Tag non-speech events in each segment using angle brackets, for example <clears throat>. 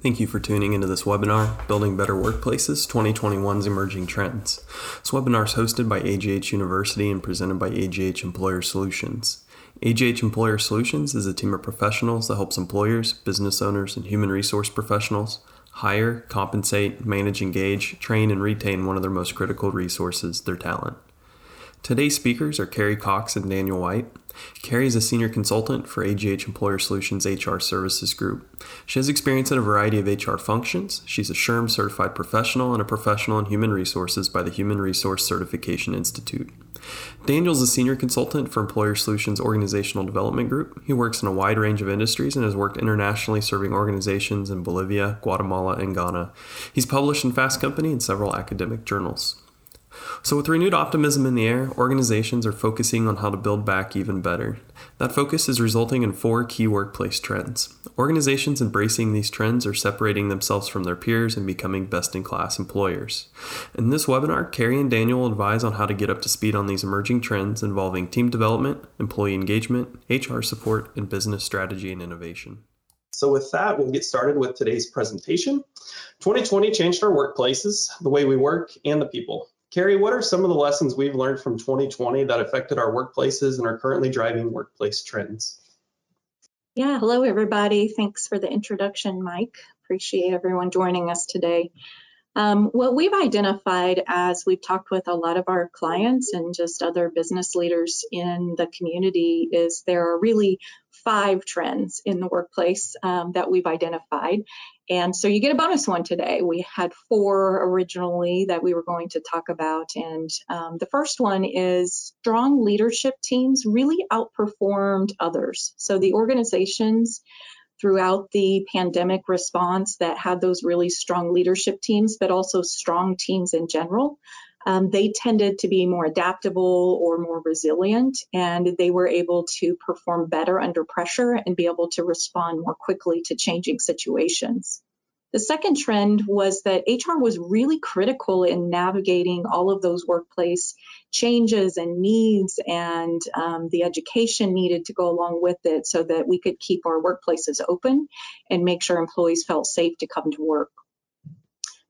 Thank you for tuning into this webinar, Building Better Workplaces 2021's Emerging Trends. This webinar is hosted by AGH University and presented by AGH Employer Solutions. AGH Employer Solutions is a team of professionals that helps employers, business owners, and human resource professionals hire, compensate, manage, engage, train, and retain one of their most critical resources, their talent. Today's speakers are Carrie Cox and Daniel White. Carrie is a senior consultant for AGH Employer Solutions HR Services Group. She has experience in a variety of HR functions. She's a SHRM certified professional and a professional in human resources by the Human Resource Certification Institute. Daniel is a senior consultant for Employer Solutions Organizational Development Group. He works in a wide range of industries and has worked internationally serving organizations in Bolivia, Guatemala, and Ghana. He's published in Fast Company and several academic journals. So, with renewed optimism in the air, organizations are focusing on how to build back even better. That focus is resulting in four key workplace trends. Organizations embracing these trends are separating themselves from their peers and becoming best in class employers. In this webinar, Carrie and Daniel will advise on how to get up to speed on these emerging trends involving team development, employee engagement, HR support, and business strategy and innovation. So with that, we'll get started with today's presentation. 2020 changed our workplaces, the way we work, and the people. Carrie, what are some of the lessons we've learned from 2020 that affected our workplaces and are currently driving workplace trends? Yeah, hello everybody. Thanks for the introduction, Mike. Appreciate everyone joining us today. Um, what we've identified as we've talked with a lot of our clients and just other business leaders in the community is there are really five trends in the workplace um, that we've identified. And so you get a bonus one today. We had four originally that we were going to talk about. And um, the first one is strong leadership teams really outperformed others. So the organizations throughout the pandemic response that had those really strong leadership teams, but also strong teams in general, um, they tended to be more adaptable or more resilient, and they were able to perform better under pressure and be able to respond more quickly to changing situations. The second trend was that HR was really critical in navigating all of those workplace changes and needs and um, the education needed to go along with it so that we could keep our workplaces open and make sure employees felt safe to come to work.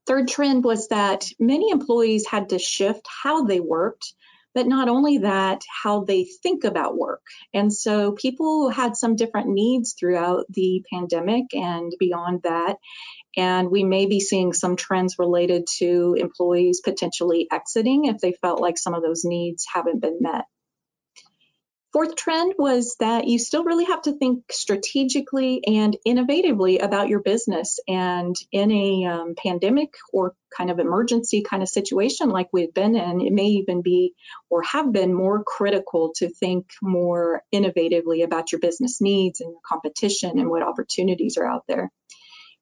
Third trend was that many employees had to shift how they worked, but not only that, how they think about work. And so people had some different needs throughout the pandemic and beyond that. And we may be seeing some trends related to employees potentially exiting if they felt like some of those needs haven't been met. Fourth trend was that you still really have to think strategically and innovatively about your business. And in a um, pandemic or kind of emergency kind of situation like we've been in, it may even be or have been more critical to think more innovatively about your business needs and your competition and what opportunities are out there.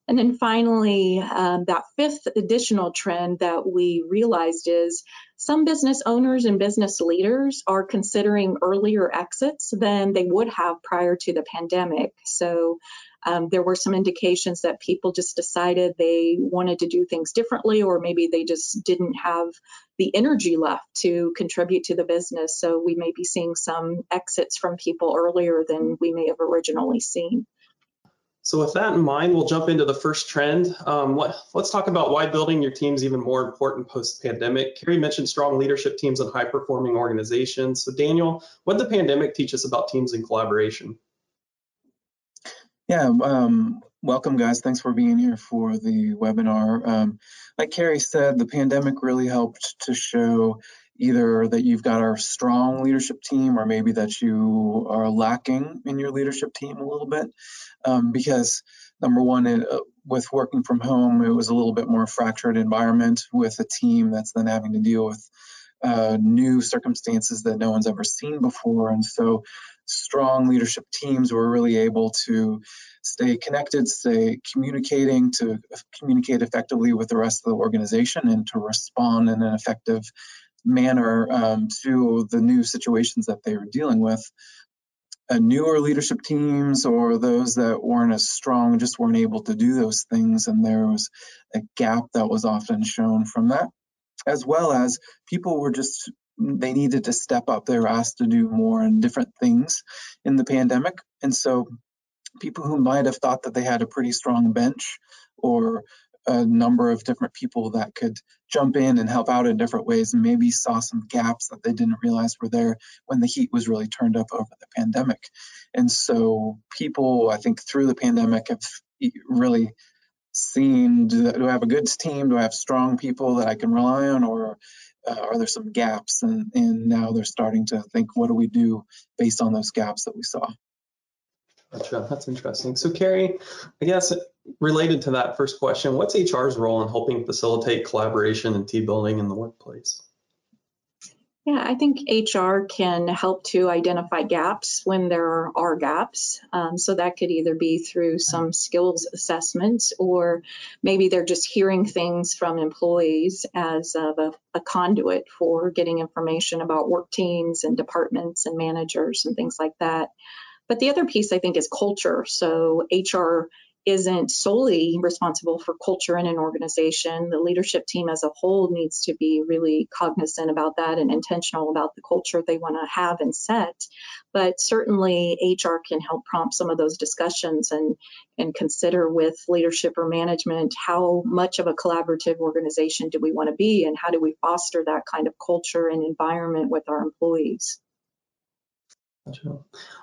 And then finally, um, that fifth additional trend that we realized is some business owners and business leaders are considering earlier exits than they would have prior to the pandemic. So um, there were some indications that people just decided they wanted to do things differently, or maybe they just didn't have the energy left to contribute to the business. So we may be seeing some exits from people earlier than we may have originally seen. So with that in mind, we'll jump into the first trend. Um, let, us talk about why building your team is even more important post-pandemic. Carrie mentioned strong leadership teams and high-performing organizations. So Daniel, what did the pandemic teach us about teams and collaboration? Yeah, um, welcome guys. Thanks for being here for the webinar. Um, like Carrie said, the pandemic really helped to show either that you've got a strong leadership team or maybe that you are lacking in your leadership team a little bit. Um, because number one it, uh, with working from home it was a little bit more fractured environment with a team that's then having to deal with uh, new circumstances that no one's ever seen before. And so strong leadership teams were really able to stay connected stay communicating to communicate effectively with the rest of the organization and to respond in an effective manner um, to the new situations that they were dealing with. Uh, newer leadership teams or those that weren't as strong just weren't able to do those things, and there was a gap that was often shown from that, as well as people were just they needed to step up. They were asked to do more and different things in the pandemic, and so people who might have thought that they had a pretty strong bench or a number of different people that could jump in and help out in different ways and maybe saw some gaps that they didn't realize were there when the heat was really turned up over the pandemic. And so people, I think, through the pandemic have really seen do, I have a good team? Do I have strong people that I can rely on? Or uh, are there some gaps? And, and now they're starting to think, what do we do based on those gaps that we saw? That's interesting. So, Carrie, I guess related to that first question, what's HR's role in helping facilitate collaboration and team building in the workplace? Yeah, I think HR can help to identify gaps when there are gaps. Um, so that could either be through some skills assessments or maybe they're just hearing things from employees as a, a conduit for getting information about work teams and departments and managers and things like that. But the other piece I think is culture. So HR isn't solely responsible for culture in an organization. The leadership team as a whole needs to be really cognizant about that and intentional about the culture they want to have and set. But certainly HR can help prompt some of those discussions and and consider with leadership or management how much of a collaborative organization do we want to be and how do we foster that kind of culture and environment with our employees.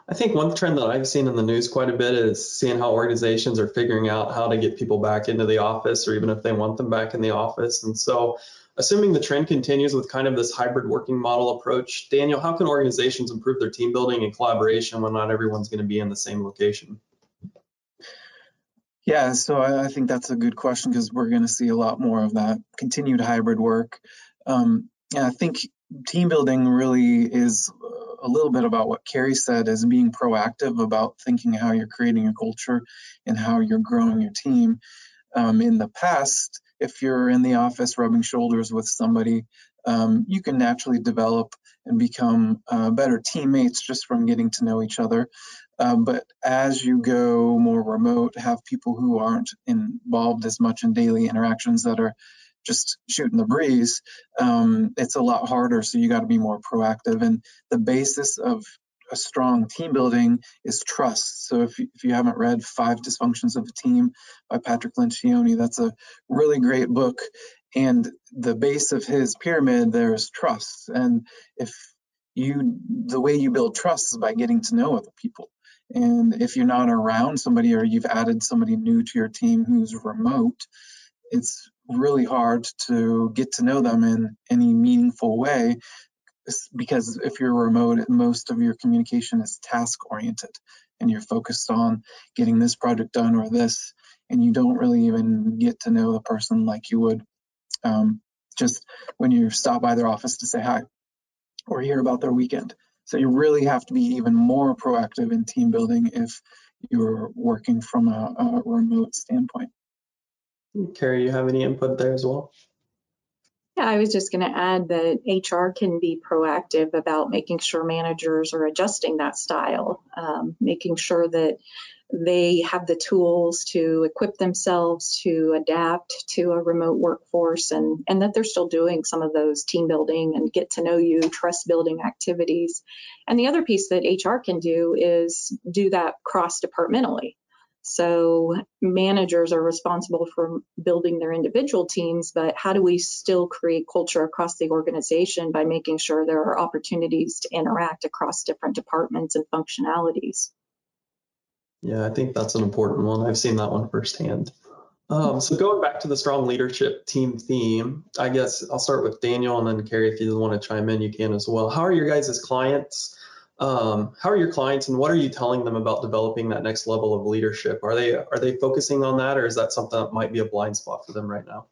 I think one trend that I've seen in the news quite a bit is seeing how organizations are figuring out how to get people back into the office or even if they want them back in the office. And so, assuming the trend continues with kind of this hybrid working model approach, Daniel, how can organizations improve their team building and collaboration when not everyone's going to be in the same location? Yeah, so I, think that's a good question because we're going to see a lot more of that continued hybrid work. Um, and I think team building really is a little bit about what Carrie said as being proactive about thinking how you're creating a culture and how you're growing your team. Um, in the past, if you're in the office rubbing shoulders with somebody, um, you can naturally develop and become uh, better teammates just from getting to know each other. Um, but as you go more remote, have people who aren't involved as much in daily interactions that are just shooting the breeze, um, it's a lot harder. So you got to be more proactive. And the basis of a strong team building is trust. So if you, if you haven't read Five Dysfunctions of a Team by Patrick Lencioni, that's a really great book. And the base of his pyramid there is trust. And if you, the way you build trust is by getting to know other people. And if you're not around somebody or you've added somebody new to your team who's remote, it's really hard to get to know them in any meaningful way because if you're remote most of your communication is task oriented and you're focused on getting this project done or this and you don't really even get to know the person like you would um, just when you stop by their office to say hi or hear about their weekend. So you really have to be even more proactive in team building if you're working from a, a remote standpoint Carrie, you have any input there as well? Yeah, I was just going to add that HR can be proactive about making sure managers are adjusting that style, um, making sure that they have the tools to equip themselves to adapt to a remote workforce and, and that they're still doing some of those team building and get to know you, trust building activities. And the other piece that HR can do is do that cross departmentally. So managers are responsible for building their individual teams, but how do we still create culture across the organization by making sure there are opportunities to interact across different departments and functionalities? Yeah, I think that's an important one. I've seen that one firsthand. Um, so going back to the strong leadership team theme, I guess I'll start with Daniel and then Carrie, if you want to chime in, you can as well. How are your guys' as clients um, how are your clients and what are you telling them about developing that next level of leadership are they are they focusing on that or is that something that might be a blind spot for them right now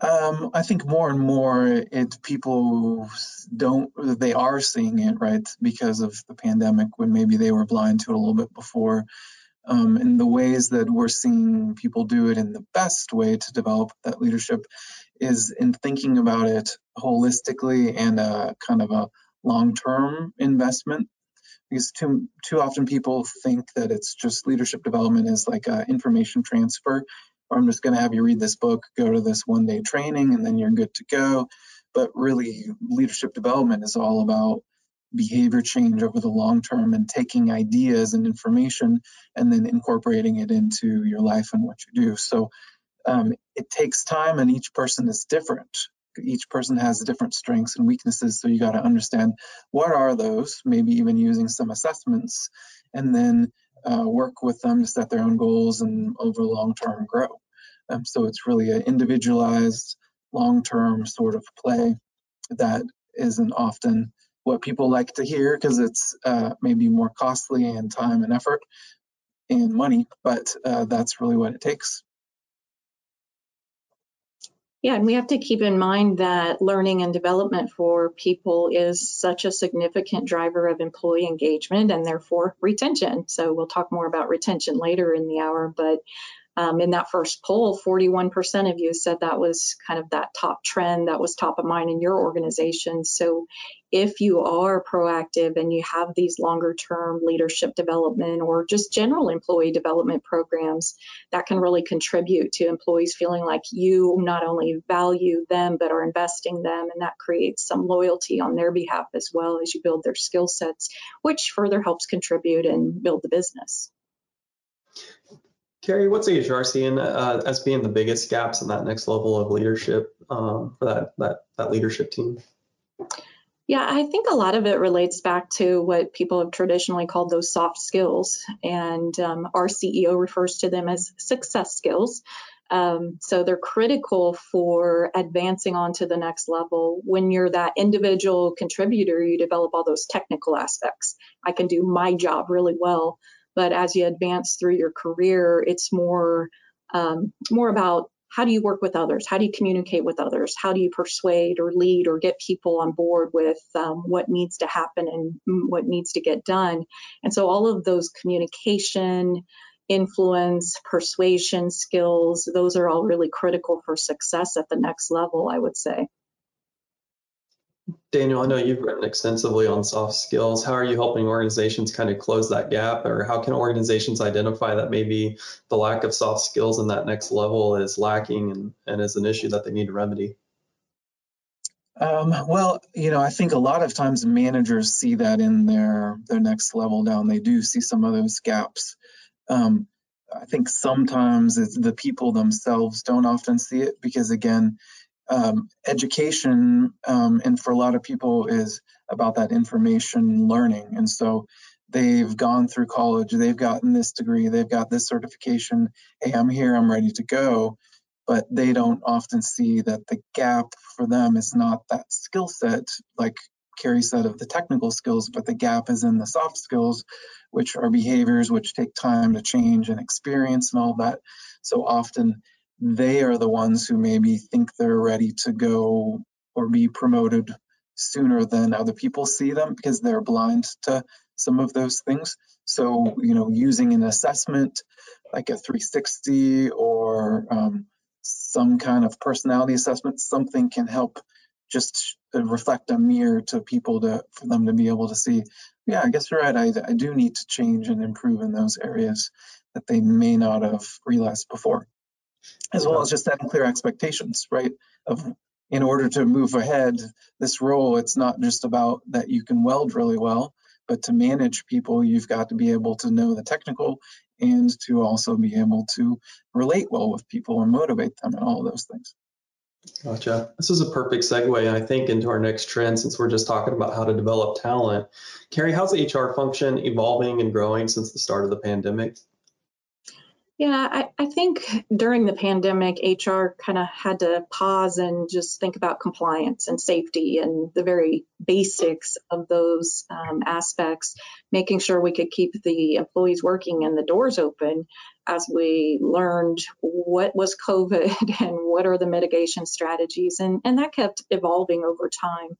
um, I think more and more it people don't they are seeing it right because of the pandemic when maybe they were blind to it a little bit before. Um, and the ways that we're seeing people do it in the best way to develop that leadership is in thinking about it holistically and a kind of a long-term investment because too too often people think that it's just leadership development is like a information transfer or i'm just going to have you read this book go to this one day training and then you're good to go but really leadership development is all about behavior change over the long term and taking ideas and information and then incorporating it into your life and what you do. So um, it takes time and each person is different. Each person has different strengths and weaknesses. So you got to understand what are those, maybe even using some assessments, and then uh, work with them to set their own goals and over long term grow. Um, so it's really an individualized, long term sort of play that isn't often what people like to hear because it's uh, maybe more costly in time and effort and money, but uh, that's really what it takes. Yeah, and we have to keep in mind that learning and development for people is such a significant driver of employee engagement and therefore retention. So we'll talk more about retention later in the hour, but um, in that first poll, 41% of you said that was kind of that top trend that was top of mind in your organization. So, if you are proactive and you have these longer term leadership development or just general employee development programs, that can really contribute to employees feeling like you not only value them, but are investing them. And that creates some loyalty on their behalf as well as you build their skill sets, which further helps contribute and build the business. Carrie, what's HR seeing uh, as being the biggest gaps in that next level of leadership um, for that, that that leadership team? Yeah, I think a lot of it relates back to what people have traditionally called those soft skills, and um, our CEO refers to them as success skills. Um, so they're critical for advancing on to the next level. When you're that individual contributor, you develop all those technical aspects. I can do my job really well but as you advance through your career, it's more um, more about how do you work with others? How do you communicate with others? How do you persuade or lead or get people on board with um, what needs to happen and what needs to get done? And so all of those communication, influence, persuasion skills, those are all really critical for success at the next level, I would say. Daniel, I know you've written extensively on soft skills. How are you helping organizations kind of close that gap, or how can organizations identify that maybe the lack of soft skills in that next level is lacking and, and is an issue that they need to remedy? Um, well, you know, I think a lot of times managers see that in their their next level down. They do see some of those gaps. Um, I think sometimes it's the people themselves don't often see it because again, um, education um, and for a lot of people is about that information learning. And so they've gone through college they've gotten this degree they've got this certification. Hey i'm here i'm ready to go. But they don't often see that the gap for them is not that skill set like Carrie said of the technical skills, but the gap is in the soft skills, which are behaviors which take time to change and experience and all that. So often they are the ones who maybe think they're ready to go or be promoted sooner than other people see them because they're blind to some of those things. So, you know, using an assessment like a 360 or um, some kind of personality assessment, something can help just reflect a mirror to people to for them to be able to see, yeah, I guess you're right. I, I do need to change and improve in those areas that they may not have realized before as well as just setting clear expectations, right? Of in order to move ahead, this role, it's not just about that you can weld really well, but to manage people, you've got to be able to know the technical and to also be able to relate well with people and motivate them and all of those things. Gotcha. This is a perfect segue, I think, into our next trend since we're just talking about how to develop talent. Carrie, how's the HR function evolving and growing since the start of the pandemic? Yeah, I, I think during the pandemic, HR kind of had to pause and just think about compliance and safety and the very basics of those um, aspects, making sure we could keep the employees working and the doors open as we learned what was COVID <laughs> and what are the mitigation strategies. And, and that kept evolving over time.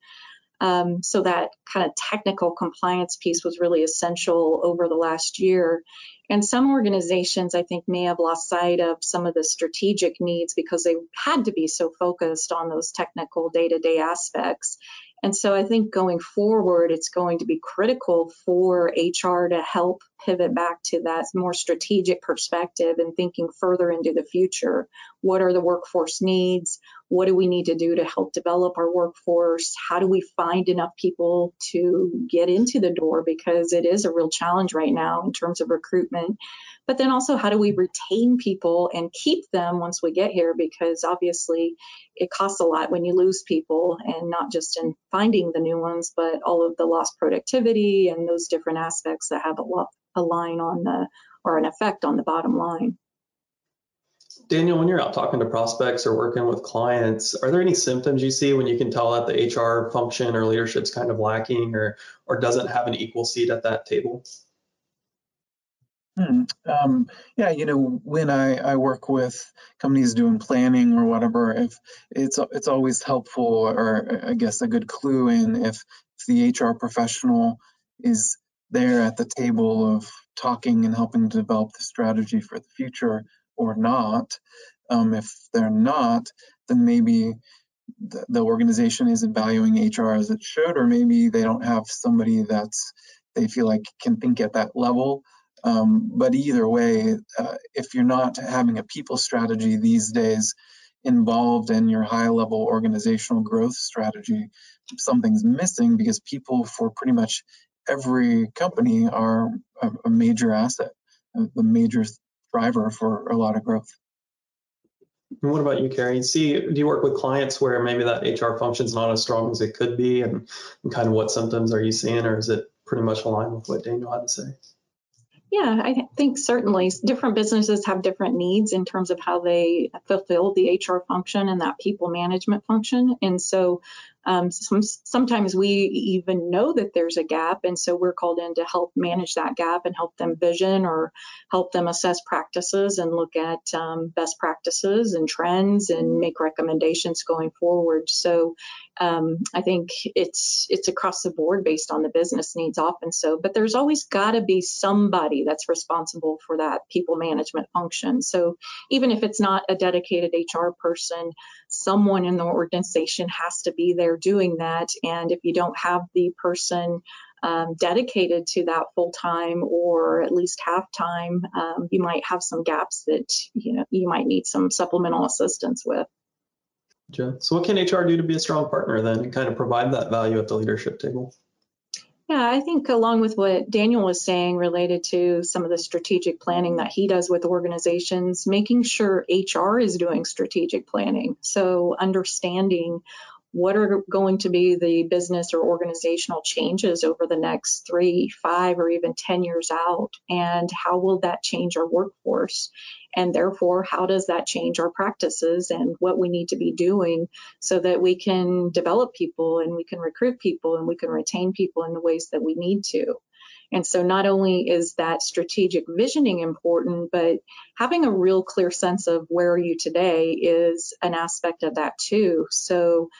Um, so that kind of technical compliance piece was really essential over the last year. And some organizations, I think, may have lost sight of some of the strategic needs because they had to be so focused on those technical day to day aspects. And so I think going forward, it's going to be critical for HR to help pivot back to that more strategic perspective and thinking further into the future. What are the workforce needs? What do we need to do to help develop our workforce? How do we find enough people to get into the door? Because it is a real challenge right now in terms of recruitment. But then also, how do we retain people and keep them once we get here? Because obviously, it costs a lot when you lose people, and not just in finding the new ones, but all of the lost productivity and those different aspects that have a, lot, a line on the or an effect on the bottom line. Daniel, when you're out talking to prospects or working with clients, are there any symptoms you see when you can tell that the HR function or leadership's kind of lacking or or doesn't have an equal seat at that table? Hmm. Um, yeah, you know, when I, I work with companies doing planning or whatever, if it's it's always helpful or I guess a good clue in if, if the HR professional is there at the table of talking and helping to develop the strategy for the future or not. Um, if they're not, then maybe the, the organization isn't valuing HR as it should, or maybe they don't have somebody that's they feel like can think at that level. Um, but either way, uh, if you're not having a people strategy these days involved in your high level organizational growth strategy, something's missing because people for pretty much every company are a, a major asset, a, a major driver for a lot of growth. And what about you, Carrie? See, do you work with clients where maybe that HR function is not as strong as it could be, and, and kind of what symptoms are you seeing, or is it pretty much aligned with what Daniel had to say? Yeah, I think certainly different businesses have different needs in terms of how they fulfill the HR function and that people management function. And so um, some, sometimes we even know that there's a gap, and so we're called in to help manage that gap and help them vision or help them assess practices and look at um, best practices and trends and make recommendations going forward. So um, I think it's it's across the board based on the business needs often so, but there's always got to be somebody that's responsible for that people management function. So even if it's not a dedicated HR person, someone in the organization has to be there doing that. And if you don't have the person um, dedicated to that full time or at least half time, um, you might have some gaps that you know you might need some supplemental assistance with. So, what can HR do to be a strong partner then and kind of provide that value at the leadership table? Yeah, I think along with what Daniel was saying related to some of the strategic planning that he does with organizations, making sure HR is doing strategic planning. So, understanding what are going to be the business or organizational changes over the next three, five, or even 10 years out? And how will that change our workforce? And therefore, how does that change our practices and what we need to be doing so that we can develop people and we can recruit people and we can retain people in the ways that we need to? And so not only is that strategic visioning important, but having a real clear sense of where are you today is an aspect of that too. So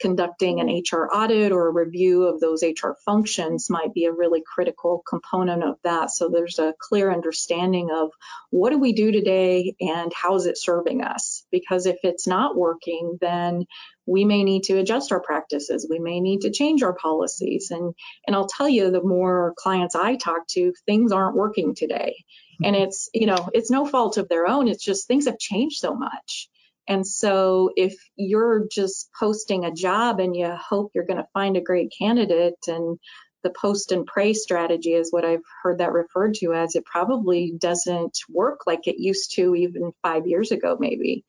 conducting an HR audit or a review of those HR functions might be a really critical component of that. So there's a clear understanding of what do we do today and how is it serving us? Because if it's not working, then we may need to adjust our practices. We may need to change our policies. And, and I'll tell you, the more clients I talk to, things aren't working today. And mm-hmm. it's, you know, it's no fault of their own. It's just things have changed so much. And so if you're just posting a job and you hope you're going to find a great candidate and the post and pray strategy is what I've heard that referred to as, it probably doesn't work like it used to even five years ago, maybe.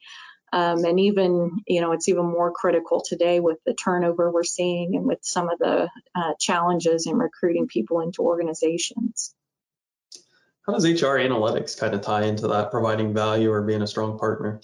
Um, and even, you know, it's even more critical today with the turnover we're seeing and with some of the uh, challenges in recruiting people into organizations. How does HR analytics kind of tie into that, providing value or being a strong partner?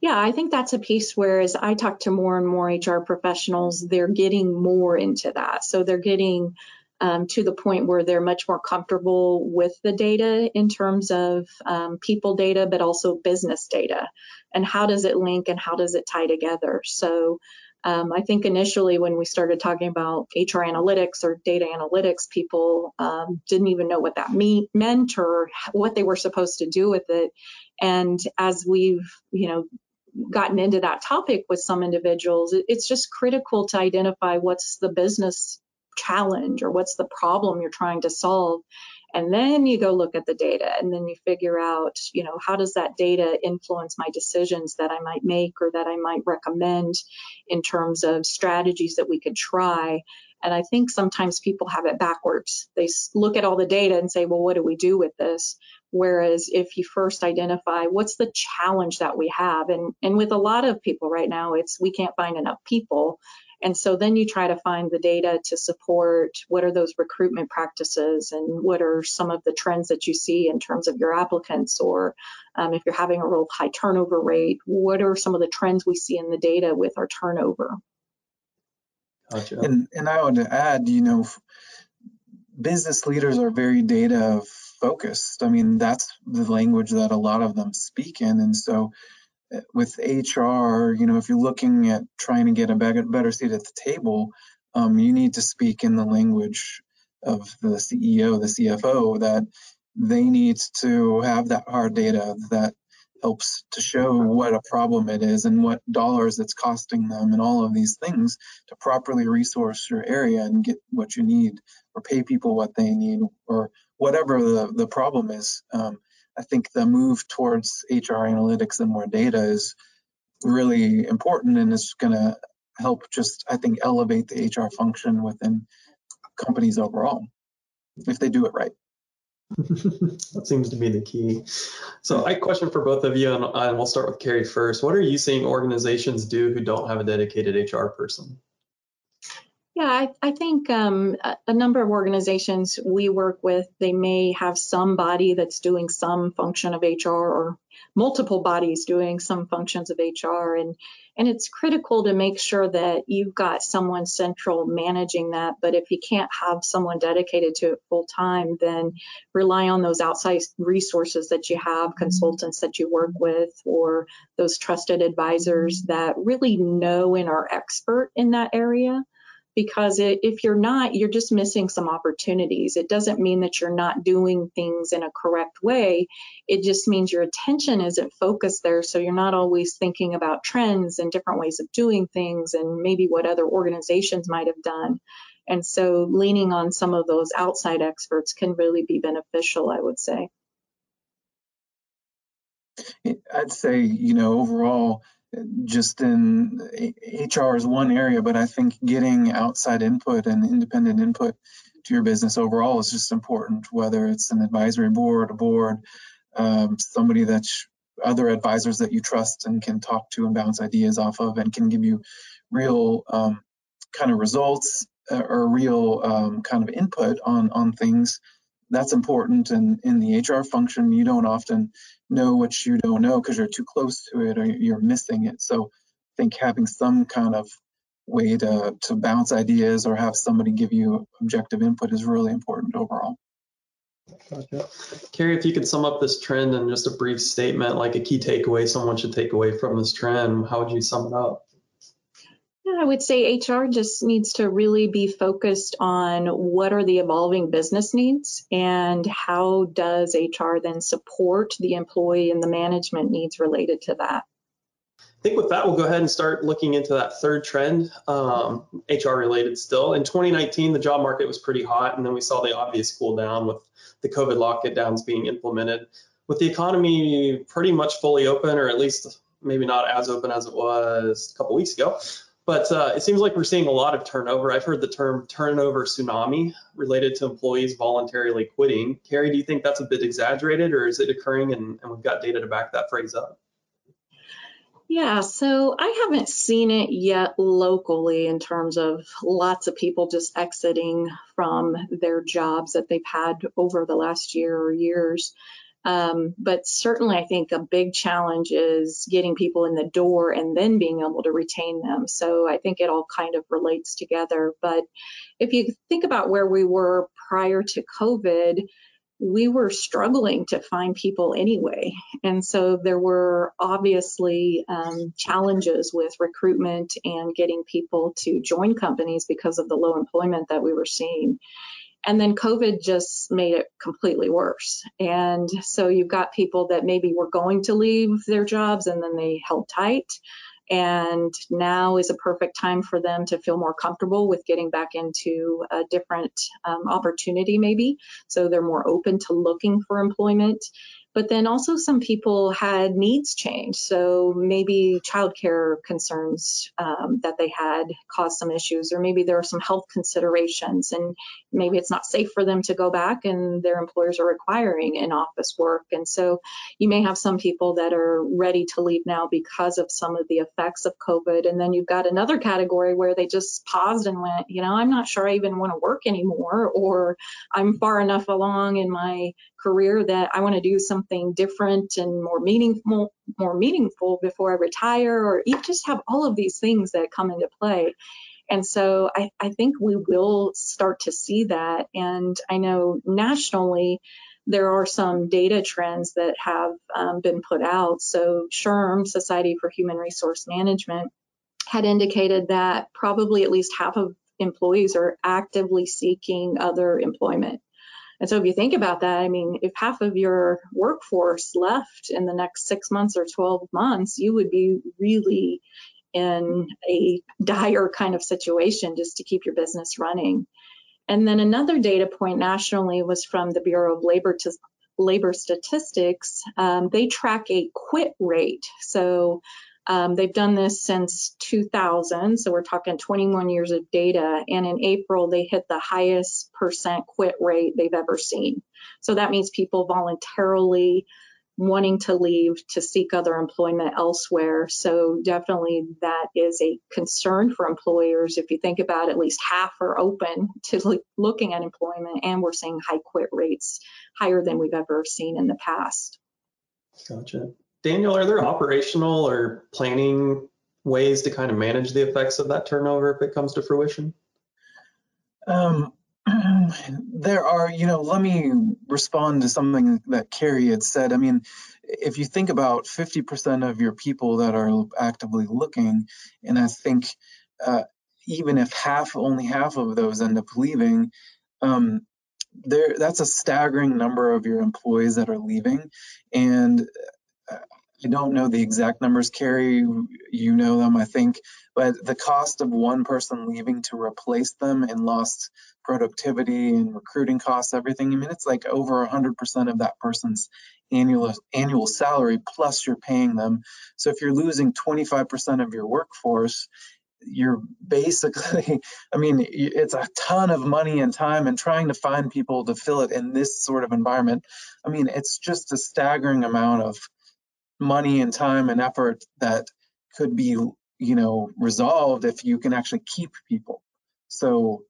Yeah, I think that's a piece where as I talk to more and more HR professionals, they're getting more into that. So they're getting um, to the point where they're much more comfortable with the data in terms of um, people data, but also business data. And how does it link and how does it tie together? So um, I think initially when we started talking about HR analytics or data analytics, people um, didn't even know what that mean, meant or what they were supposed to do with it. And as we've, you know, gotten into that topic with some individuals, it's just critical to identify what's the business challenge or what's the problem you're trying to solve And then you go look at the data and then you figure out, you know, how does that data influence my decisions that I might make or that I might recommend in terms of strategies that we could try. And I think sometimes people have it backwards. They look at all the data and say, well, what do we do with this? Whereas if you first identify what's the challenge that we have, and, and with a lot of people right now, it's we can't find enough people. And so then you try to find the data to support what are those recruitment practices and what are some of the trends that you see in terms of your applicants, or um, if you're having a real high turnover rate, what are some of the trends we see in the data with our turnover? Gotcha. And, and I would add, you know, business leaders are very data focused. I mean, that's the language that a lot of them speak in. And so with HR, you know, if you're looking at trying to get a better seat at the table, um, you need to speak in the language of the CEO, the CFO, that they need to have that hard data that helps to show what a problem it is and what dollars it's costing them and all of these things to properly resource your area and get what you need or pay people what they need or whatever the, the problem is. Um, I think the move towards HR analytics and more data is really important and is going to help just, I think, elevate the HR function within companies overall if they do it right. <laughs> that seems to be the key. So, I question for both of you, and, and we'll start with Carrie first. What are you seeing organizations do who don't have a dedicated HR person? Yeah, I, I think um, a, a, number of organizations we work with, they may have somebody that's doing some function of HR or multiple bodies doing some functions of HR. And, and it's critical to make sure that you've got someone central managing that. But if you can't have someone dedicated to it full time, then rely on those outside resources that you have, consultants that you work with, or those trusted advisors that really know and are expert in that area because it, if you're not, you're just missing some opportunities. It doesn't mean that you're not doing things in a correct way. It just means your attention isn't focused there. So you're not always thinking about trends and different ways of doing things and maybe what other organizations might have done. And so leaning on some of those outside experts can really be beneficial, I would say. I'd say, you know, overall, just in HR is one area, but I think getting outside input and independent input to your business overall is just important, whether it's an advisory board, a board, um, somebody that's other advisors that you trust and can talk to and bounce ideas off of and can give you real um, kind of results uh, or real um, kind of input on on things that's important and in the hr function you don't often know what you don't know because you're too close to it or you're missing it so i think having some kind of way to to bounce ideas or have somebody give you objective input is really important overall Gotcha. Carrie, if you could sum up this trend in just a brief statement, like a key takeaway someone should take away from this trend, how would you sum it up? I would say HR just needs to really be focused on what are the evolving business needs and how does HR then support the employee and the management needs related to that. I think with that, we'll go ahead and start looking into that third trend, um, HR related still. In 2019, the job market was pretty hot, and then we saw the obvious cool down with the COVID lockdowns being implemented. With the economy pretty much fully open, or at least maybe not as open as it was a couple weeks ago, but uh, it seems like we're seeing a lot of turnover. I've heard the term turnover tsunami related to employees voluntarily quitting. Carrie, do you think that's a bit exaggerated or is it occurring and, and we've got data to back that phrase up? Yeah, so I haven't seen it yet locally in terms of lots of people just exiting from their jobs that they've had over the last year or years. Um, but certainly, I think a big challenge is getting people in the door and then being able to retain them. So I think it all kind of relates together. But if you think about where we were prior to COVID, we were struggling to find people anyway. And so there were obviously um, challenges with recruitment and getting people to join companies because of the low employment that we were seeing. And then COVID just made it completely worse. And so you've got people that maybe were going to leave their jobs and then they held tight. And now is a perfect time for them to feel more comfortable with getting back into a different um, opportunity, maybe. So they're more open to looking for employment. But then also some people had needs change. So maybe childcare concerns um, that they had caused some issues, or maybe there are some health considerations, and maybe it's not safe for them to go back, and their employers are requiring in office work. And so you may have some people that are ready to leave now because of some of the effects of COVID. And then you've got another category where they just paused and went, you know, I'm not sure I even want to work anymore, or I'm far enough along in my career that I want to do something different and more meaningful, more meaningful before I retire, or you just have all of these things that come into play. And so I, I think we will start to see that. And I know nationally, there are some data trends that have um, been put out. So SHRM, Society for Human Resource Management, had indicated that probably at least half of employees are actively seeking other employment. And so if you think about that, I mean, if half of your workforce left in the next six months or 12 months, you would be really in a dire kind of situation just to keep your business running. And then another data point nationally was from the Bureau of Labor to Labor Statistics. Um, they track a quit rate. So um, they've done this since 2000, so we're talking 21 years of data. And in April, they hit the highest percent quit rate they've ever seen. So that means people voluntarily wanting to leave to seek other employment elsewhere. So definitely that is a concern for employers. If you think about it, at least half are open to looking at employment, and we're seeing high quit rates higher than we've ever seen in the past. Gotcha. Daniel, are there operational or planning ways to kind of manage the effects of that turnover if it comes to fruition? Um, <clears throat> there are, you know, let me respond to something that Carrie had said. I mean, if you think about 50% of your people that are actively looking, and I think uh, even if half, only half of those end up leaving, um, there that's a staggering number of your employees that are leaving, and I don't know the exact numbers, Carrie. You know them, I think. But the cost of one person leaving to replace them and lost productivity and recruiting costs, everything. I mean, it's like over 100% of that person's annual annual salary plus you're paying them. So if you're losing 25% of your workforce, you're basically, <laughs> I mean, it's a ton of money and time and trying to find people to fill it in this sort of environment. I mean, it's just a staggering amount of money and time and effort that could be you know resolved if you can actually keep people. So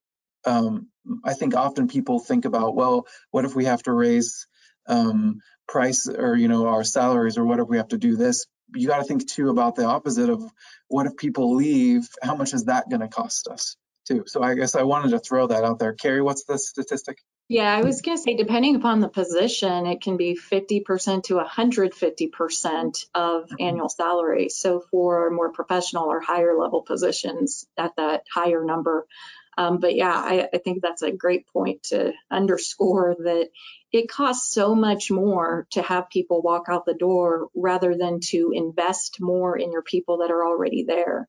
um, i think often people think about well what if we have to raise um, price or you know our salaries or what if we have to do this? You got to think too about the opposite of what if people leave how much is that going to cost us too? So i guess i wanted to throw that out there. Carrie what's the statistic yeah, I was going to say, depending upon the position, it can be 50% to 150% of mm-hmm. annual salary. So for more professional or higher level positions, at that higher number. Um, but yeah, I, I think that's a great point to underscore that it costs so much more to have people walk out the door rather than to invest more in your people that are already there.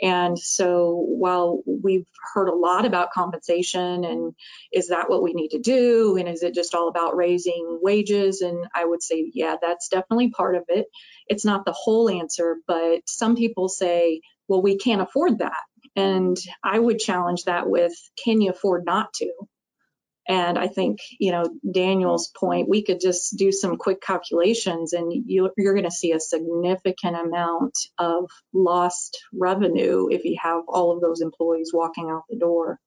And so while we've heard a lot about compensation and is that what we need to do? And is it just all about raising wages? And I would say, yeah, that's definitely part of it. It's not the whole answer, but some people say, well, we can't afford that. And I would challenge that with, can you afford not to? And I think, you know, Daniel's point, we could just do some quick calculations and you, you're going to see a significant amount of lost revenue if you have all of those employees walking out the door.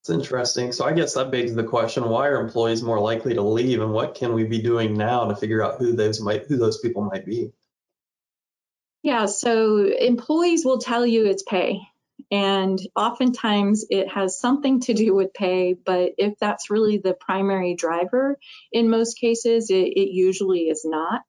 It's interesting. So I guess that begs the question: Why are employees more likely to leave, and what can we be doing now to figure out who those might, who those people might be? Yeah, so employees will tell you it's pay. And oftentimes it has something to do with pay, but if that's really the primary driver, in most cases, it, it usually is not.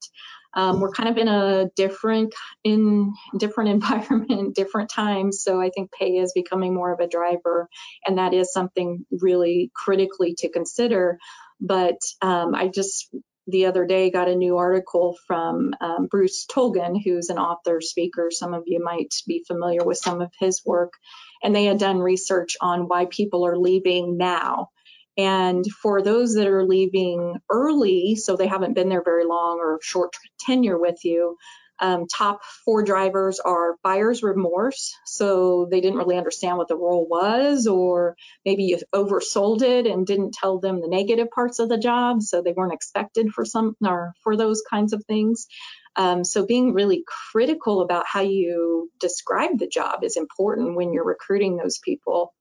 Um, we're kind of in a different in different <laughs> environment, different times. So I think pay is becoming more of a driver, and that is something really critically to consider. But um, I just the other day got a new article from um, Bruce Tulgan, who's an author, speaker. Some of you might be familiar with some of his work. And they had done research on why people are leaving now. And for those that are leaving early, so they haven't been there very long or short tenure with you, um, top four drivers are buyer's remorse. So they didn't really understand what the role was, or maybe you oversold it and didn't tell them the negative parts of the job. So they weren't expected for some or for those kinds of things. Um, so being really critical about how you describe the job is important when you're recruiting those people.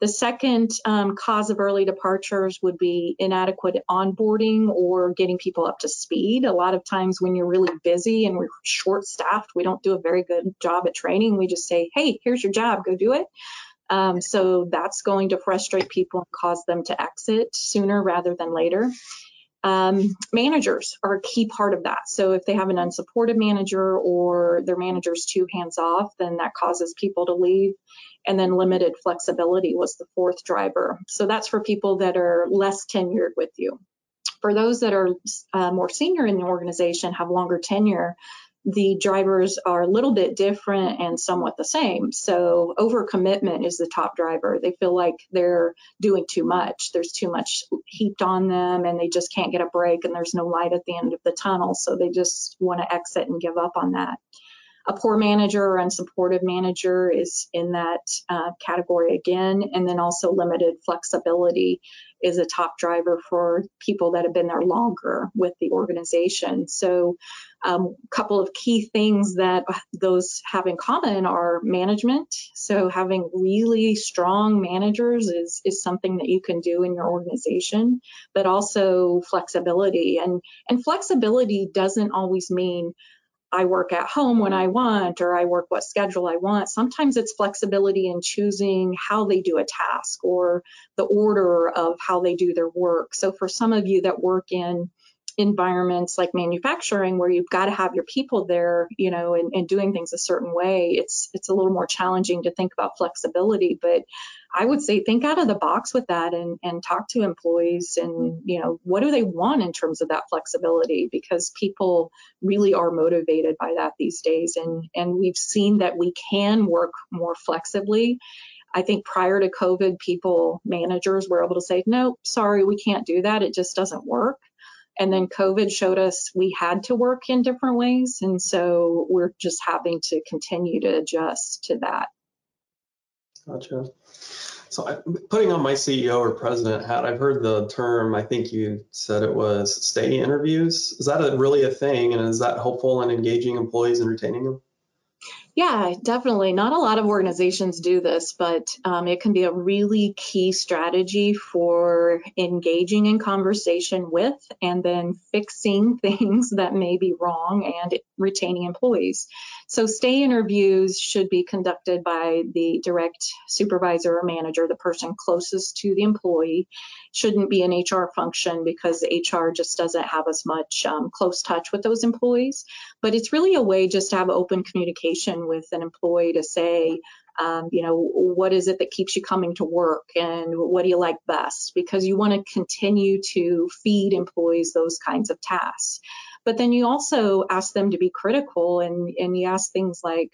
The second um, cause of early departures would be inadequate onboarding or getting people up to speed. A lot of times when you're really busy and we're short staffed, we don't do a very good job at training. We just say, hey, here's your job, go do it. Um, so that's going to frustrate people and cause them to exit sooner rather than later. Um, managers are a key part of that. So if they have an unsupported manager or their manager's too hands off, then that causes people to leave. And then limited flexibility was the fourth driver. So that's for people that are less tenured with you. For those that are uh, more senior in the organization, have longer tenure, the drivers are a little bit different and somewhat the same. So overcommitment is the top driver. They feel like they're doing too much. There's too much heaped on them and they just can't get a break and there's no light at the end of the tunnel. So they just want to exit and give up on that. A poor manager or unsupportive manager is in that uh, category again. And then also limited flexibility is a top driver for people that have been there longer with the organization. So a um, couple of key things that those have in common are management. So having really strong managers is, is something that you can do in your organization, but also flexibility. And, and flexibility doesn't always mean I work at home when I want or I work what schedule I want. Sometimes it's flexibility in choosing how they do a task or the order of how they do their work. So for some of you that work in environments like manufacturing where you've got to have your people there you know and, and, doing things a certain way it's it's a little more challenging to think about flexibility but i would say think out of the box with that and and talk to employees and you know what do they want in terms of that flexibility because people really are motivated by that these days and and we've seen that we can work more flexibly I think prior to COVID, people, managers were able to say, no, sorry, we can't do that. It just doesn't work. And then COVID showed us we had to work in different ways. And so we're just having to continue to adjust to that. Gotcha. So I, putting on my CEO or president hat, I've heard the term, I think you said it was stay interviews. Is that a, really a thing? And is that helpful in engaging employees and retaining them? Yeah, definitely. Not a lot of organizations do this, but um, it can be a really key strategy for engaging in conversation with and then fixing <laughs> things that may be wrong and retaining employees. So, stay interviews should be conducted by the direct supervisor or manager, the person closest to the employee. Shouldn't be an HR function because HR just doesn't have as much um, close touch with those employees. But it's really a way just to have open communication with an employee to say, um, you know, what is it that keeps you coming to work and what do you like best? Because you want to continue to feed employees those kinds of tasks. But then you also ask them to be critical and, and you ask things like,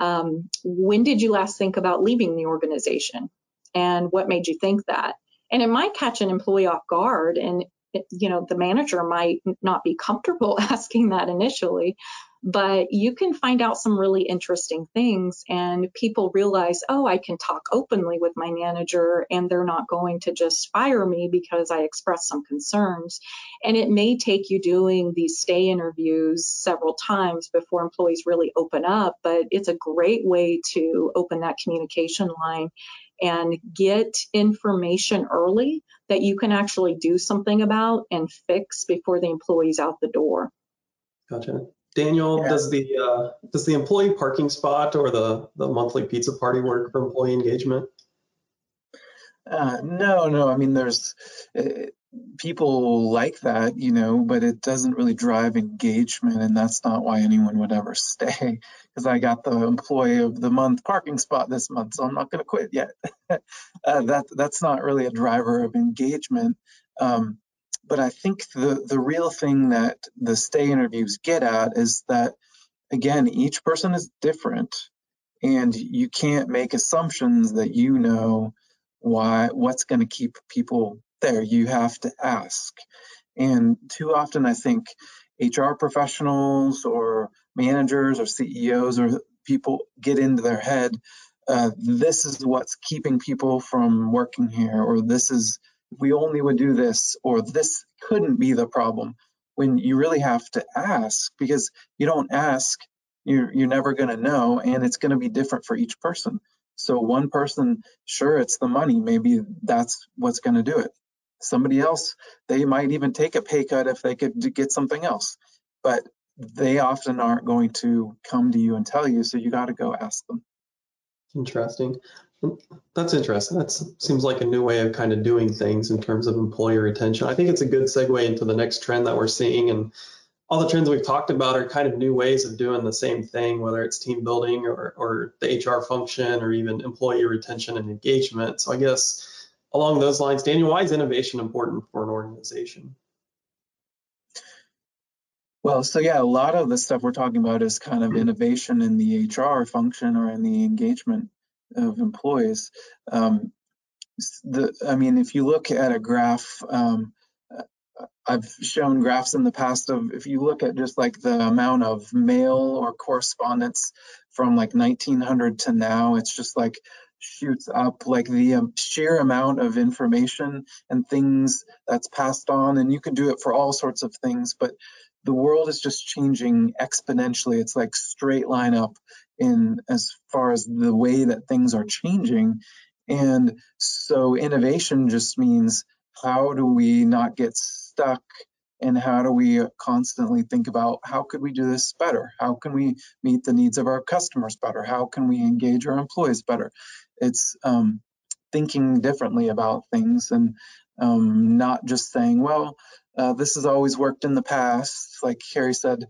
um, when did you last think about leaving the organization? And what made you think that? And it might catch an employee off guard and you know the manager might not be comfortable <laughs> asking that initially but you can find out some really interesting things and people realize oh i can talk openly with my manager and they're not going to just fire me because i expressed some concerns. And it may take you doing these stay interviews several times before employees really open up but it's a great way to open that communication line and get information early that you can actually do something about and fix before the employee's out the door gotcha Daniel, yeah. does the uh, does the employee parking spot or the the monthly pizza party work for employee engagement? Uh, no, no. I mean, there's uh, people like that, you know, but it doesn't really drive engagement, and that's not why anyone would ever <laughs> stay. Because I got the employee of the month parking spot this month, so I'm not going to quit yet. <laughs> uh, that that's not really a driver of engagement. Um, but I think the the real thing that the stay interviews get at is that again, each person is different, and you can't make assumptions that you know why what's going to keep people there. You have to ask, and too often I think HR professionals or managers or CEOs or people get into their head. Uh, this is what's keeping people from working here, or this is we only would do this, or this couldn't be the problem. When you really have to ask, because you don't ask, you're, you're never going to know, and it's going to be different for each person. So, one person, sure, it's the money. Maybe that's what's going to do it. Somebody else, they might even take a pay cut if they could get something else. But they often aren't going to come to you and tell you, so you got to go ask them. Interesting. Mm, that's interesting. That seems like a new way of kind of doing things in terms of employer retention. I think it's a good segue into the next trend that we're seeing. And all the trends we've talked about are kind of new ways of doing the same thing, whether it's team building or, or the HR function or even employee retention and engagement. So I guess along those lines, Daniel, why is innovation important for an organization? Well, so yeah, a lot of the stuff we're talking about is kind of innovation in the HR function or in the engagement of employees. Um, the, I mean, if you look at a graph, um, I've shown graphs in the past of if you look at just like the amount of mail or correspondence from like 1900 to now, it's just like shoots up like the um, sheer amount of information and things that's passed on. And you can do it for all sorts of things, but the world is just changing exponentially. It's like straight line up in as far as the way that things are changing. And so innovation just means how do we not get stuck and how do we constantly think about how could we do this better? How can we meet the needs of our customers better? How can we engage our employees better? It's um, thinking differently about things and um, not just saying well uh, this has always worked in the past. Like carrie said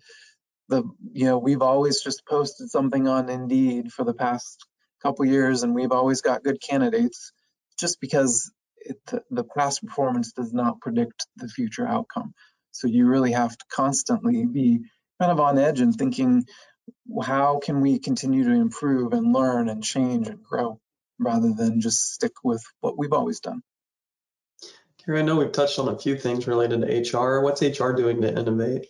the you know we've always just posted something on Indeed for the past couple years, and we've always got good candidates, just because it, the past performance does not predict the future outcome. So you really have to constantly be kind of on edge and thinking, how can we continue to improve and learn and change and grow, rather than just stick with what we've always done. Carrie, I know we've touched on a few things related to HR. What's HR doing to innovate?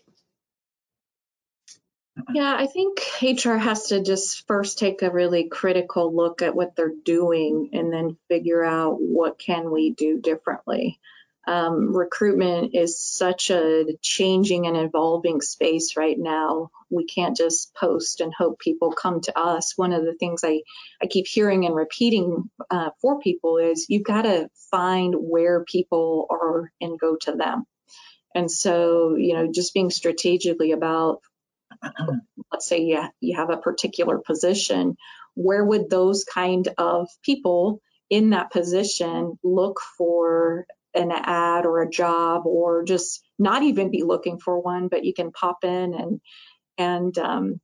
Yeah, I think HR has to just first take a really critical look at what they're doing and then figure out what can we do differently. Um, recruitment is such a changing and evolving space right now. We can't just post and hope people come to us. One of the things I, I keep hearing and repeating uh, for people is you've got to find where people are and go to them. And so, you know, just being strategically about <clears throat> let's say you, you have a particular position, where would those kind of people in that position look for an ad or a job or just not even be looking for one, but you can pop in and and um,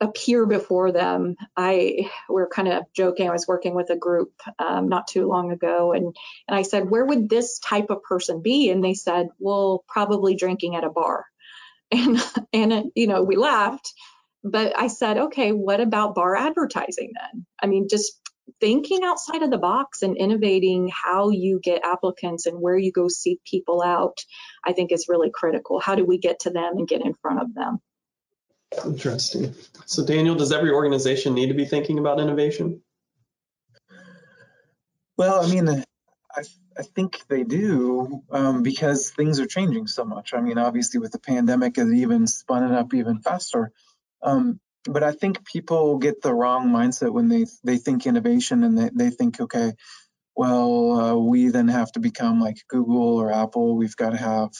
appear before them. I we're kind of joking. I was working with a group um, not too long ago, and and I said, where would this type of person be? And they said, well, probably drinking at a bar <laughs> and and you know we laughed but i said okay what about bar advertising then i mean just thinking outside of the box and innovating how you get applicants and where you go seek people out i think is really critical how do we get to them and get in front of them interesting so daniel does every organization need to be thinking about innovation well i mean I, I think they do um, because things are changing so much. I mean, obviously, with the pandemic, it even spun it up even faster. Um, but I think people get the wrong mindset when they they think innovation and they, they think, okay, well, uh, we then have to become like Google or Apple. We've got to have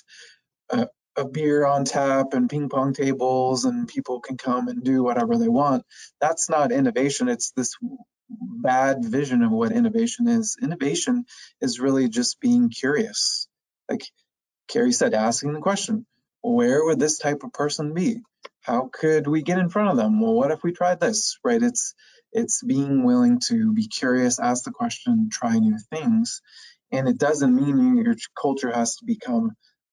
a, a beer on tap and ping pong tables, and people can come and do whatever they want. That's not innovation. It's this bad vision of what innovation is. Innovation is really just being curious. Like Carrie said, asking the question, where would this type of person be? How could we get in front of them? Well, what if we tried this? Right? It's it's being willing to be curious, ask the question, try new things. And it doesn't mean your culture has to become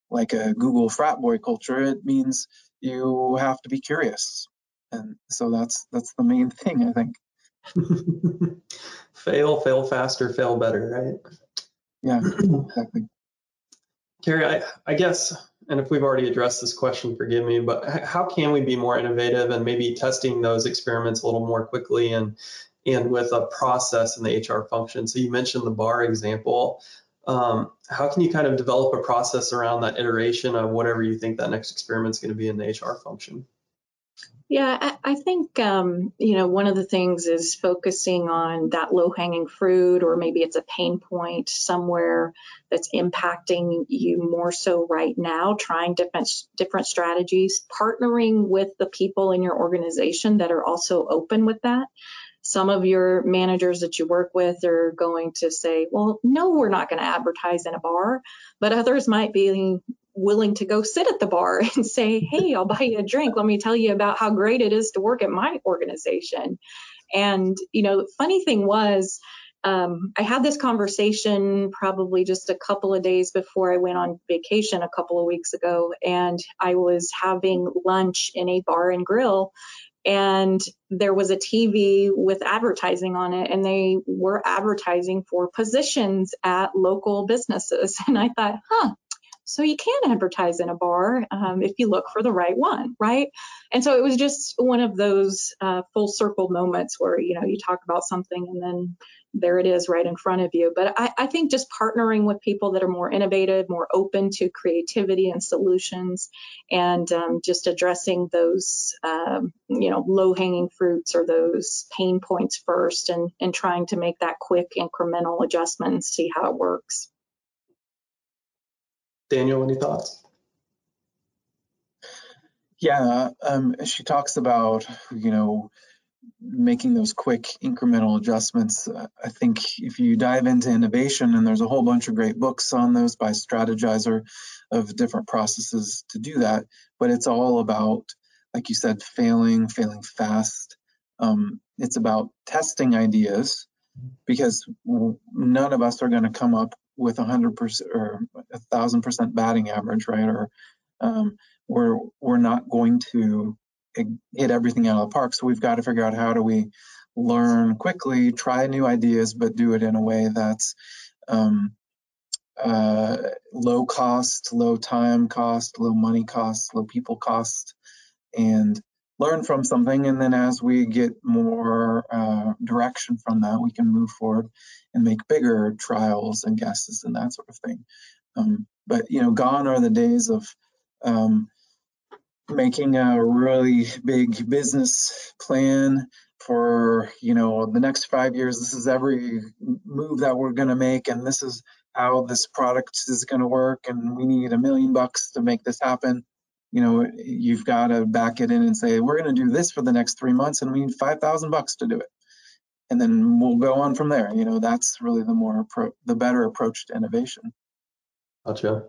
like a Google frat boy culture. It means you have to be curious. And so that's that's the main <laughs> thing, I think. <laughs> fail, fail faster, fail better, right? Yeah, <clears throat> exactly. Carrie, I, I guess, and if we've already addressed this question, forgive me, but how can we be more innovative and maybe testing those experiments a little more quickly and and with a process in the HR function? So you mentioned the bar example. Um, how can you kind of develop a process around that iteration of whatever you think that next experiment is going to be in the HR function? Yeah, I, I think um, you know one of the things is focusing on that low-hanging fruit, or maybe it's a pain point somewhere that's impacting you more so right now. Trying different different strategies, partnering with the people in your organization that are also open with that. Some of your managers that you work with are going to say, "Well, no, we're not going to advertise in a bar," but others might be willing to go sit at the bar <laughs> and say, Hey, I'll buy you a drink. Let me tell you about how great it is to work at my organization. And, you know, funny thing was, um, I had this conversation probably just a couple of days before I went on vacation a couple of weeks ago, and I was having lunch in a bar and grill. And there was a TV with advertising on it, and they were advertising for positions at local businesses. <laughs> And I thought, huh, so you can advertise in a bar um, if you look for the right one, right? And so it was just one of those uh, full circle moments where you know you talk about something and then there it is right in front of you. But I, I think just partnering with people that are more innovative, more open to creativity and solutions, and um, just addressing those um, you know low hanging fruits or those pain points first, and and trying to make that quick incremental adjustment and see how it works. Daniel, any thoughts? Yeah, um, she talks about, you know, making those quick incremental adjustments. I think if you dive into innovation, and there's a whole bunch of great books on those by Strategyzer of different processes to do that, but it's all about, like you said, failing, failing fast. Um, it's about testing ideas because none of us are going to come up with a hundred percent or a thousand percent batting average, right? Or um, we're we're not going to hit everything out of the park. So we've got to figure out how do we learn quickly, try new ideas, but do it in a way that's um, uh, low cost, low time cost, low money cost, low people cost, and learn from something. And then as we get more uh, direction from that, we can move forward and make bigger trials and guesses and that sort of thing. Um, but you know, gone are the days of um, making a really big business plan for you know the next five years. This is every move that we're going to make, and this is how this product is going to work, and we need a million bucks to make this happen. You know, you've got to back it in and say we're going to do this for the next three months, and we need five thousand bucks to do it and then we'll go on from there. You know, that's really the more pro- the better approach to innovation. Gotcha.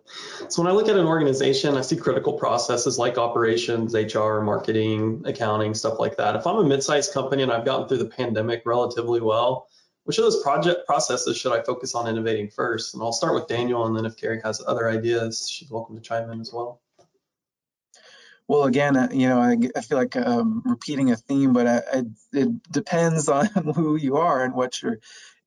So when I look at an organization, I see critical processes like operations, HR, marketing, accounting, stuff like that. If I'm a mid-sized company and I've gotten through the pandemic relatively well, which of those project processes should I focus on innovating first? And I'll start with Daniel, and then if Carrie has other ideas, she's welcome to chime in as well. Well, again, uh, you know, I, I feel like um, repeating a theme, but I, I, it depends <laughs> on who you are and what you're.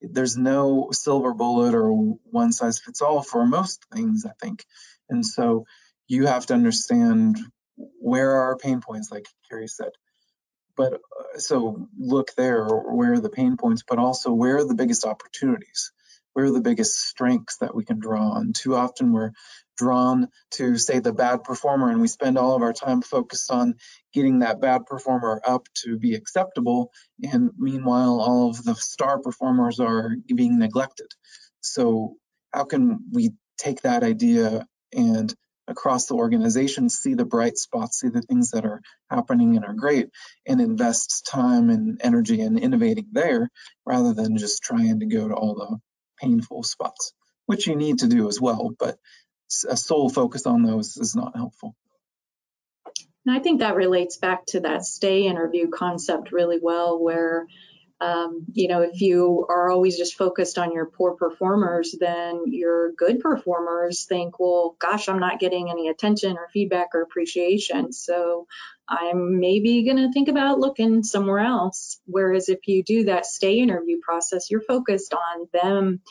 There's no silver bullet or one size fits all for most things, I think, and so you have to understand where are our pain points, like Carrie said. But uh, so look there, where are the pain points, but also where are the biggest opportunities? Where are the biggest strengths that we can draw on? Too often we're drawn to say the bad performer and we spend all of our time focused on getting that bad performer up to be acceptable and meanwhile all of the star performers are being neglected. So how can we take that idea and across the organization see the bright spots see the things that are happening and are great and invest time and energy in innovating there rather than just trying to go to all the painful spots which you need to do as well but a sole focus on those is not helpful. And I think that relates back to that stay interview concept really well, where Um, you know, if you are always just focused on your poor performers, then your good performers think, well, gosh, I'm not getting any attention or feedback or appreciation. So I'm maybe going to think about looking somewhere else. Whereas if you do that stay interview process, you're focused on them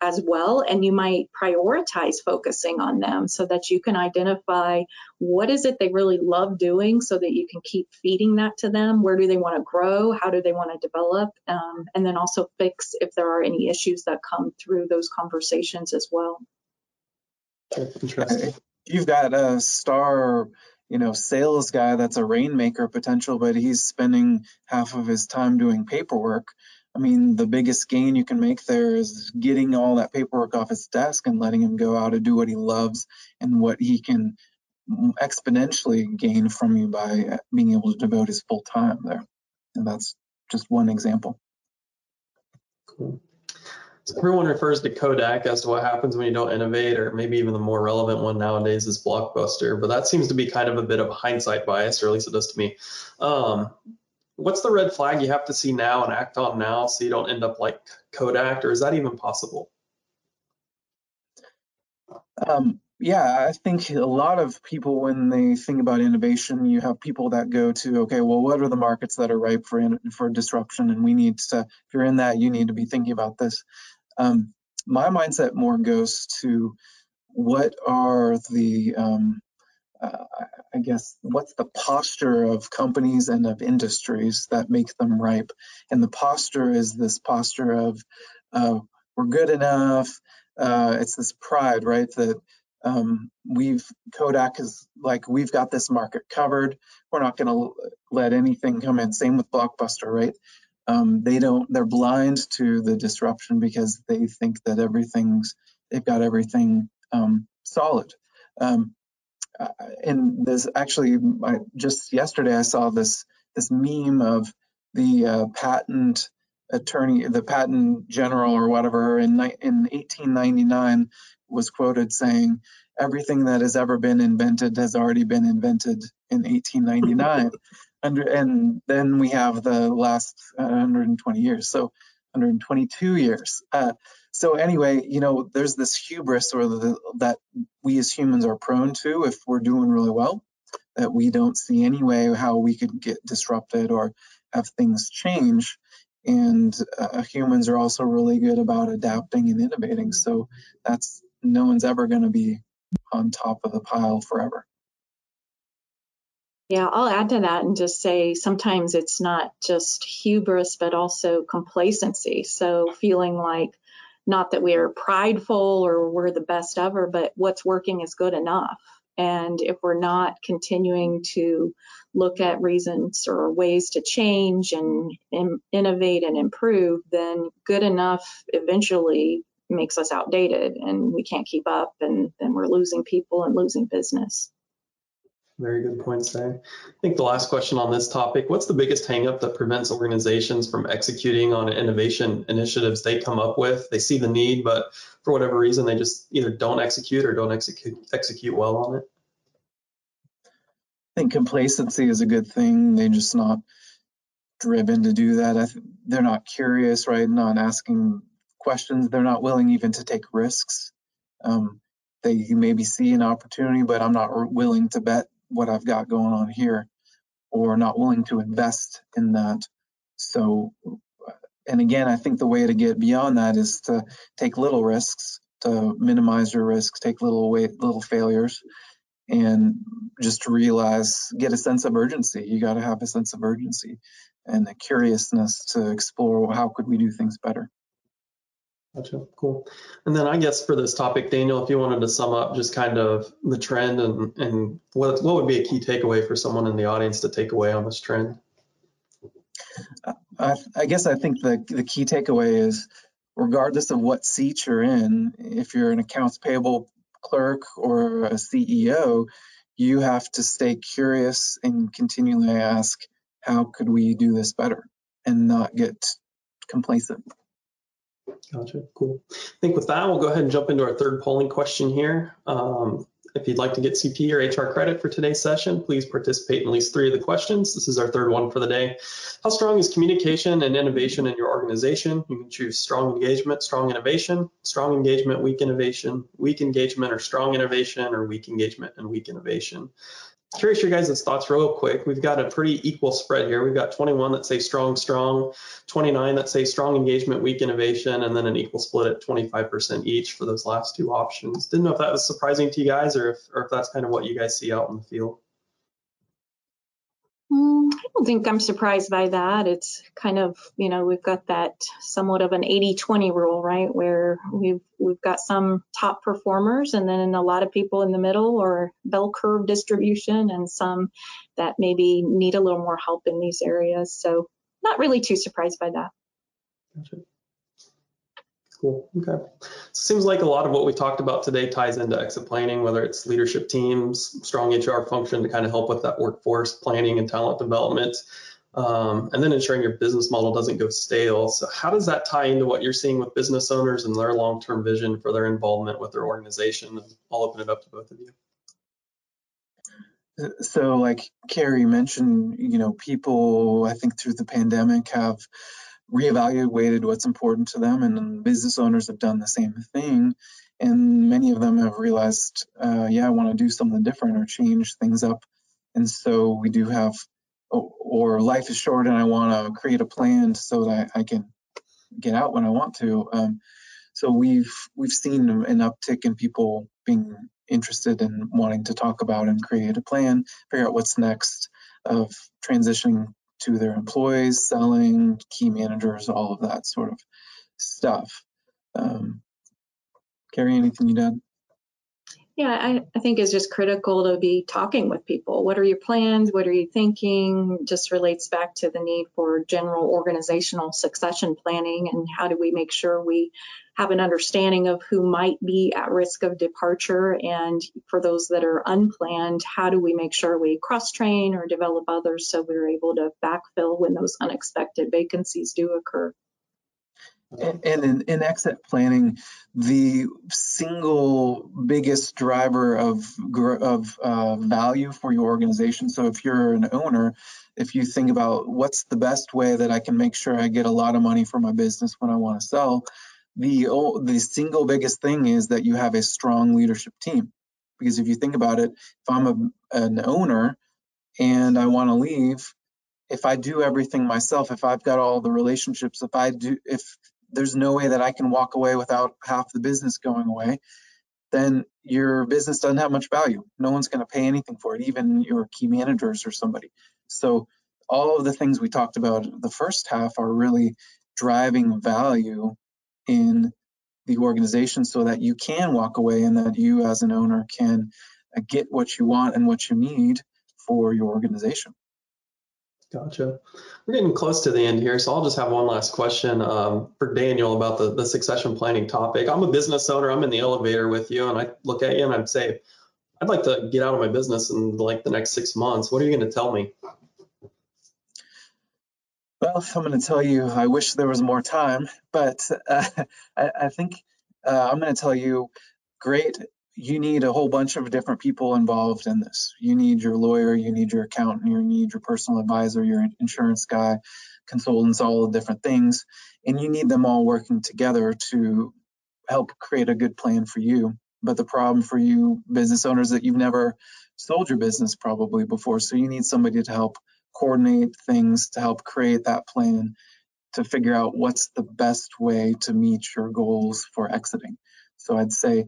as well and you might prioritize focusing on them so that you can identify what is it they really love doing so that you can keep feeding that to them. Where do they want to grow? How do they want to develop? Um, and then also fix if there are any issues that come through those conversations as well. Interesting. You've got a star you know sales guy that's a rainmaker potential but he's spending half of his time doing paperwork I mean, the biggest gain you can make there is getting all that paperwork off his desk and letting him go out and do what he loves and what he can exponentially gain from you by being able to devote his full time there. And that's just one example. Cool. So everyone refers to Kodak as to what happens when you don't innovate, or maybe even the more relevant one nowadays is Blockbuster. But that seems to be kind of a bit of hindsight bias, or at least it does to me. Um, what's the red flag you have to see now and act on now so you don't end up like Kodak, or is that even possible? Um, yeah, I think a lot of people, when they think about innovation, you have people that go to, okay, well, what are the markets that are ripe for for disruption, and we need to. If you're in that, you need to be thinking about this. Um, my mindset more goes to what are the um, uh, I guess, what's the posture of companies and of industries that make them ripe? And the posture is this posture of uh, we're good enough. Uh, it's this pride, right? That um, we've Kodak is like we've got this market covered. We're not going to let anything come in. Same with Blockbuster, right? Um, they don't. They're blind to the disruption because they think that everything's they've got everything um, solid. Um, uh, and this actually I, just yesterday I saw this this meme of the uh, patent attorney, the patent general or whatever in in 1899 was quoted saying everything that has ever been invented has already been invented in 1899 and, <laughs> and then we have the last 120 years. So 122 years uh, so anyway, you know, there's this hubris or the, that we as humans are prone to if we're doing really well, that we don't see any way how we could get disrupted or have things change. And uh, humans are also really good about adapting and innovating. So that's no one's ever going to be on top of the pile forever. Yeah, I'll add to that and just say sometimes it's not just hubris, but also complacency. So feeling like not that we are prideful or we're the best ever, but what's working is good enough. And if we're not continuing to look at reasons or ways to change and in, innovate and improve, then good enough eventually makes us outdated and we can't keep up and then we're losing people and losing business. Very good points there. I think the last question on this topic, what's the biggest hangup that prevents organizations from executing on innovation initiatives they come up with? They see the need, but for whatever reason, they just either don't execute or don't execute, execute well on it. I think complacency is a good thing. They're just not driven to do that. they're not curious, right? Not asking questions. They're not willing even to take risks. Um, they maybe see an opportunity, but I'm not willing to bet what I've got going on here or not willing to invest in that. So, and again, I think the way to get beyond that is to take little risks, to minimize your risks, take little weight, little failures, and just to realize, get a sense of urgency. You got to have a sense of urgency and a curiousness to explore how could we do things better. Gotcha. Cool. And then I guess for this topic, Daniel, if you wanted to sum up just kind of the trend and, and what, what would be a key takeaway for someone in the audience to take away on this trend? I, I guess I think the, the key takeaway is regardless of what seat you're in, if you're an accounts payable clerk or a CEO, you have to stay curious and continually ask, how could we do this better and not get complacent. Gotcha. Cool. I think with that, we'll go ahead and jump into our third polling question here. Um, If you'd like to get CP or HR credit for today's session, please participate in at least three of the questions. This is our third one for the day. How strong is communication and innovation in your organization? You can choose strong engagement, strong innovation, strong engagement, weak innovation, weak engagement, or strong innovation, or weak engagement and weak innovation curious your guys' thoughts real quick. We've got a pretty equal spread here. We've got 21 that say strong, strong, 29 that say strong engagement, weak innovation, and then an equal split at 25% each for those last two options. Didn't know if that was surprising to you guys or if, or if that's kind of what you guys see out in the field. Mm, I don't think I'm surprised by that. It's kind of, you know, we've got that somewhat of an 80-20 rule, right? Where we've we've got some top performers and then a lot of people in the middle or bell curve distribution and some that maybe need a little more help in these areas. So not really too surprised by that. Gotcha. Cool. Okay. So seems like a lot of what we talked about today ties into exit planning, whether it's leadership teams, strong HR function to kind of help with that workforce planning and talent development, um, and then ensuring your business model doesn't go stale. So how does that tie into what you're seeing with business owners and their long-term vision for their involvement with their organization? I'll open it up to both of you. So, like Carrie mentioned, you know, people I think through the pandemic have reevaluated what's important to them, and business owners have done the same thing. And many of them have realized, uh, yeah, I want to do something different or change things up. And so we do have, or life is short and I want to create a plan so that I can get out when I want to. Um, so we've we've seen an uptick in people being interested in wanting to talk about and create a plan, figure out what's next of transitioning to their employees, selling, key managers, all of that sort of stuff. Um, Carrie, anything you'd add? Yeah, I, I think it's just critical to be talking with people. What are your plans? What are you thinking? Just relates back to the need for general organizational succession planning and how do we make sure we have an understanding of who might be at risk of departure and for those that are unplanned, how do we make sure we cross train or develop others so we're able to backfill when those unexpected vacancies do occur. And in, in exit planning, the single biggest driver of of uh, value for your organization. So if you're an owner, if you think about what's the best way that I can make sure I get a lot of money for my business when I want to sell, the the single biggest thing is that you have a strong leadership team. Because if you think about it, if I'm a, an owner and I want to leave, if I do everything myself, if I've got all the relationships, if I do, if there's no way that I can walk away without half the business going away, then your business doesn't have much value. No one's going to pay anything for it, even your key managers or somebody. So all of the things we talked about the first half are really driving value in the organization so that you can walk away and that you as an owner can uh, get what you want and what you need for your organization. Gotcha. We're getting close to the end here, so I'll just have one last question um, for Daniel about the, the succession planning topic. I'm a business owner. I'm in the elevator with you, and I look at you and I'd say, I'd like to get out of my business in like the next six months. What are you going to tell me? Well, I'm going to tell you, I wish there was more time, but uh, <laughs> I, I, think uh, I'm going to tell you, great you need a whole bunch of different people involved in this. You need your lawyer, you need your accountant, you need your personal advisor, your insurance guy, consultants, all the different things. And you need them all working together to help create a good plan for you. But the problem for you business owners that you've never sold your business probably before. So you need somebody to help coordinate things, to help create that plan, to figure out what's the best way to meet your goals for exiting. So I'd say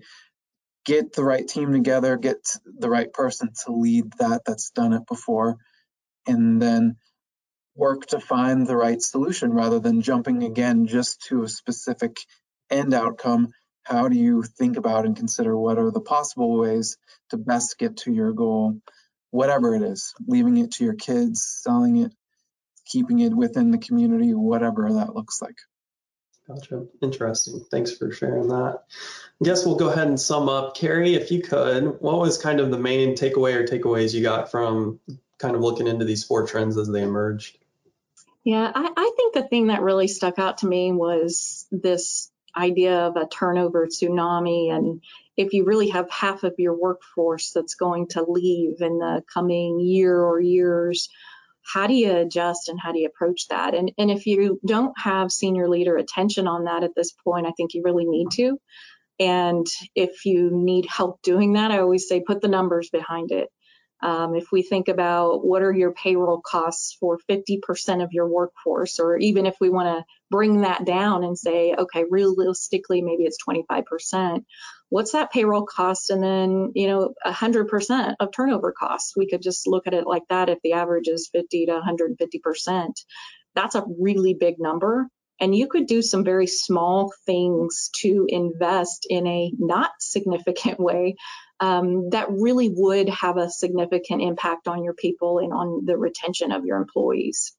get the right team together, get the right person to lead that that's done it before, and then work to find the right solution rather than jumping again just to a specific end outcome. How do you think about and consider what are the possible ways to best get to your goal, whatever it is, leaving it to your kids, selling it, keeping it within the community, whatever that looks like. Gotcha. Interesting. Thanks for sharing that. I guess we'll go ahead and sum up. Carrie, if you could, what was kind of the main takeaway or takeaways you got from kind of looking into these four trends as they emerged? Yeah, I, I think the thing that really stuck out to me was this idea of a turnover tsunami and if you really have half of your workforce that's going to leave in the coming year or years, how do you adjust and how do you approach that? And, and if you don't have senior leader attention on that at this point, I think you really need to. And if you need help doing that, I always say put the numbers behind it. Um, if we think about what are your payroll costs for 50% of your workforce, or even if we want to bring that down and say, okay, realistically, maybe it's 25%, what's that payroll cost? And then, you know, 100% of turnover costs. We could just look at it like that if the average is 50 to 150%. That's a really big number. And you could do some very small things to invest in a not significant <laughs> way um, that really would have a significant impact on your people and on the retention of your employees.